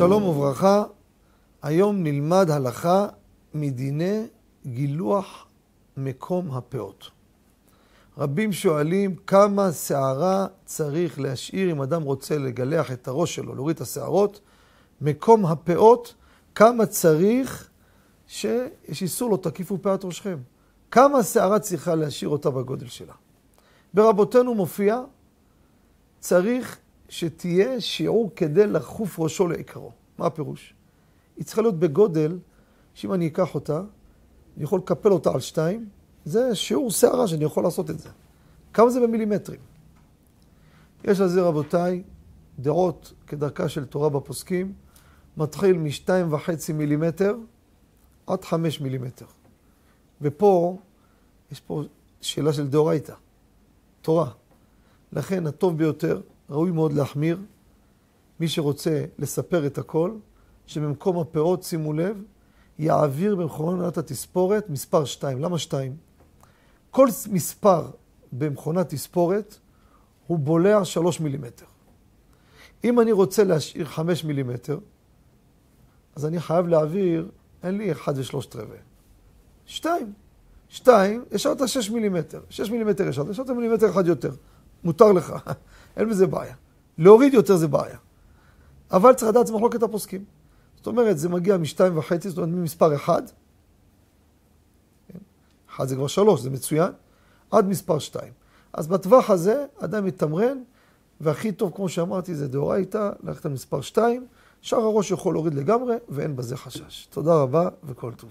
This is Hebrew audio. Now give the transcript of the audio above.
שלום וברכה, היום נלמד הלכה מדיני גילוח מקום הפאות. רבים שואלים כמה שערה צריך להשאיר אם אדם רוצה לגלח את הראש שלו, להוריד את השערות. מקום הפאות, כמה צריך שיש איסור לא תקיפו פאת ראשכם. כמה שערה צריכה להשאיר אותה בגודל שלה. ברבותינו מופיע, צריך שתהיה שיעור כדי לחוף ראשו לעיקרו. מה הפירוש? היא צריכה להיות בגודל, שאם אני אקח אותה, אני יכול לקפל אותה על שתיים, זה שיעור שערה שאני יכול לעשות את זה. כמה זה במילימטרים? יש על זה, רבותיי, דעות כדרכה של תורה בפוסקים, מתחיל משתיים וחצי מילימטר עד חמש מילימטר. ופה, יש פה שאלה של דאורייתא, תורה. לכן הטוב ביותר, ראוי מאוד להחמיר. מי שרוצה לספר את הכל, שבמקום הפאות, שימו לב, יעביר במכונת התספורת מספר 2. למה 2? כל מספר במכונת תספורת הוא בולע 3 מילימטר. אם אני רוצה להשאיר 5 מילימטר, אז אני חייב להעביר, אין לי 1 ושלושת רבעי. 2. 2, השארת 6 מילימטר. 6 מילימטר השארת, השארת מילימטר אחד יותר. מותר לך, אין בזה בעיה. להוריד יותר זה בעיה. אבל צריך לדעת, זה מחלוקת הפוסקים. זאת אומרת, זה מגיע משתיים וחצי, זאת אומרת, ממספר אחד, כן? אחד זה כבר שלוש, זה מצוין, עד מספר שתיים. אז בטווח הזה, אדם מתמרן, והכי טוב, כמו שאמרתי, זה דאורייתא, ללכת על מספר שתיים, שאר הראש יכול להוריד לגמרי, ואין בזה חשש. תודה רבה וכל טוב.